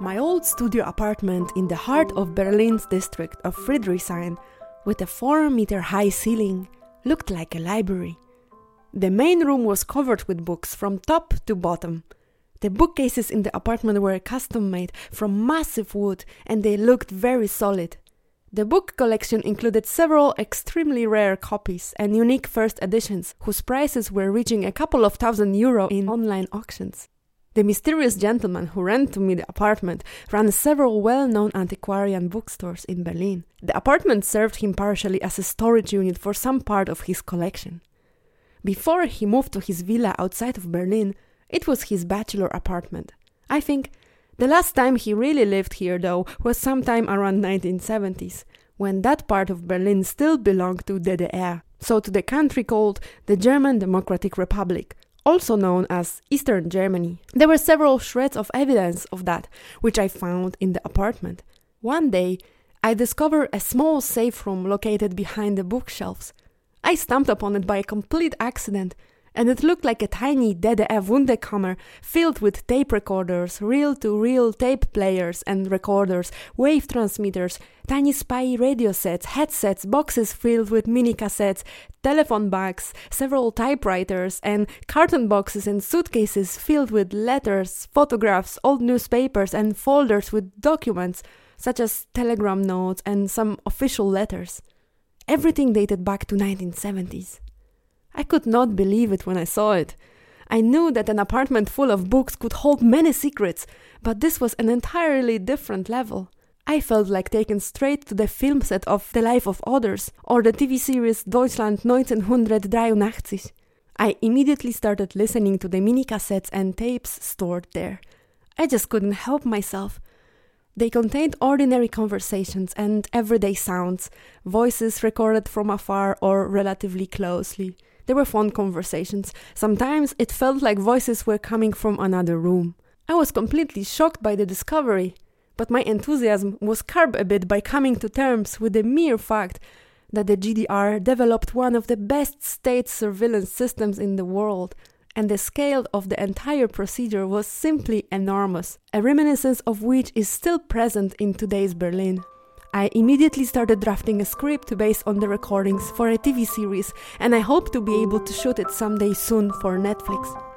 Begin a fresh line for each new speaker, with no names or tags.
My old studio apartment in the heart of Berlin's district of Friedrichshain, with a 4 meter high ceiling, looked like a library. The main room was covered with books from top to bottom. The bookcases in the apartment were custom made from massive wood and they looked very solid. The book collection included several extremely rare copies and unique first editions whose prices were reaching a couple of thousand euro in online auctions. The mysterious gentleman who rented me the apartment ran several well known antiquarian bookstores in Berlin. The apartment served him partially as a storage unit for some part of his collection. Before he moved to his villa outside of Berlin, it was his bachelor apartment. I think the last time he really lived here, though, was sometime around 1970s, when that part of Berlin still belonged to DDR, so to the country called the German Democratic Republic, also known as Eastern Germany. There were several shreds of evidence of that, which I found in the apartment. One day, I discovered a small safe room located behind the bookshelves. I stumbled upon it by a complete accident, and it looked like a tiny DDR Wunderkammer filled with tape recorders, reel to reel tape players and recorders, wave transmitters, tiny spy radio sets, headsets, boxes filled with mini cassettes, telephone bags, several typewriters, and carton boxes and suitcases filled with letters, photographs, old newspapers, and folders with documents, such as telegram notes and some official letters. Everything dated back to 1970s. I could not believe it when I saw it. I knew that an apartment full of books could hold many secrets, but this was an entirely different level. I felt like taken straight to the film set of The Life of Others or the TV series Deutschland 1983. I immediately started listening to the mini cassettes and tapes stored there. I just couldn't help myself. They contained ordinary conversations and everyday sounds, voices recorded from afar or relatively closely. They were phone conversations. Sometimes it felt like voices were coming from another room. I was completely shocked by the discovery, but my enthusiasm was curbed a bit by coming to terms with the mere fact that the GDR developed one of the best state surveillance systems in the world, and the scale of the entire procedure was simply enormous, a reminiscence of which is still present in today's Berlin. I immediately started drafting a script based on the recordings for a TV series, and I hope to be able to shoot it someday soon for Netflix.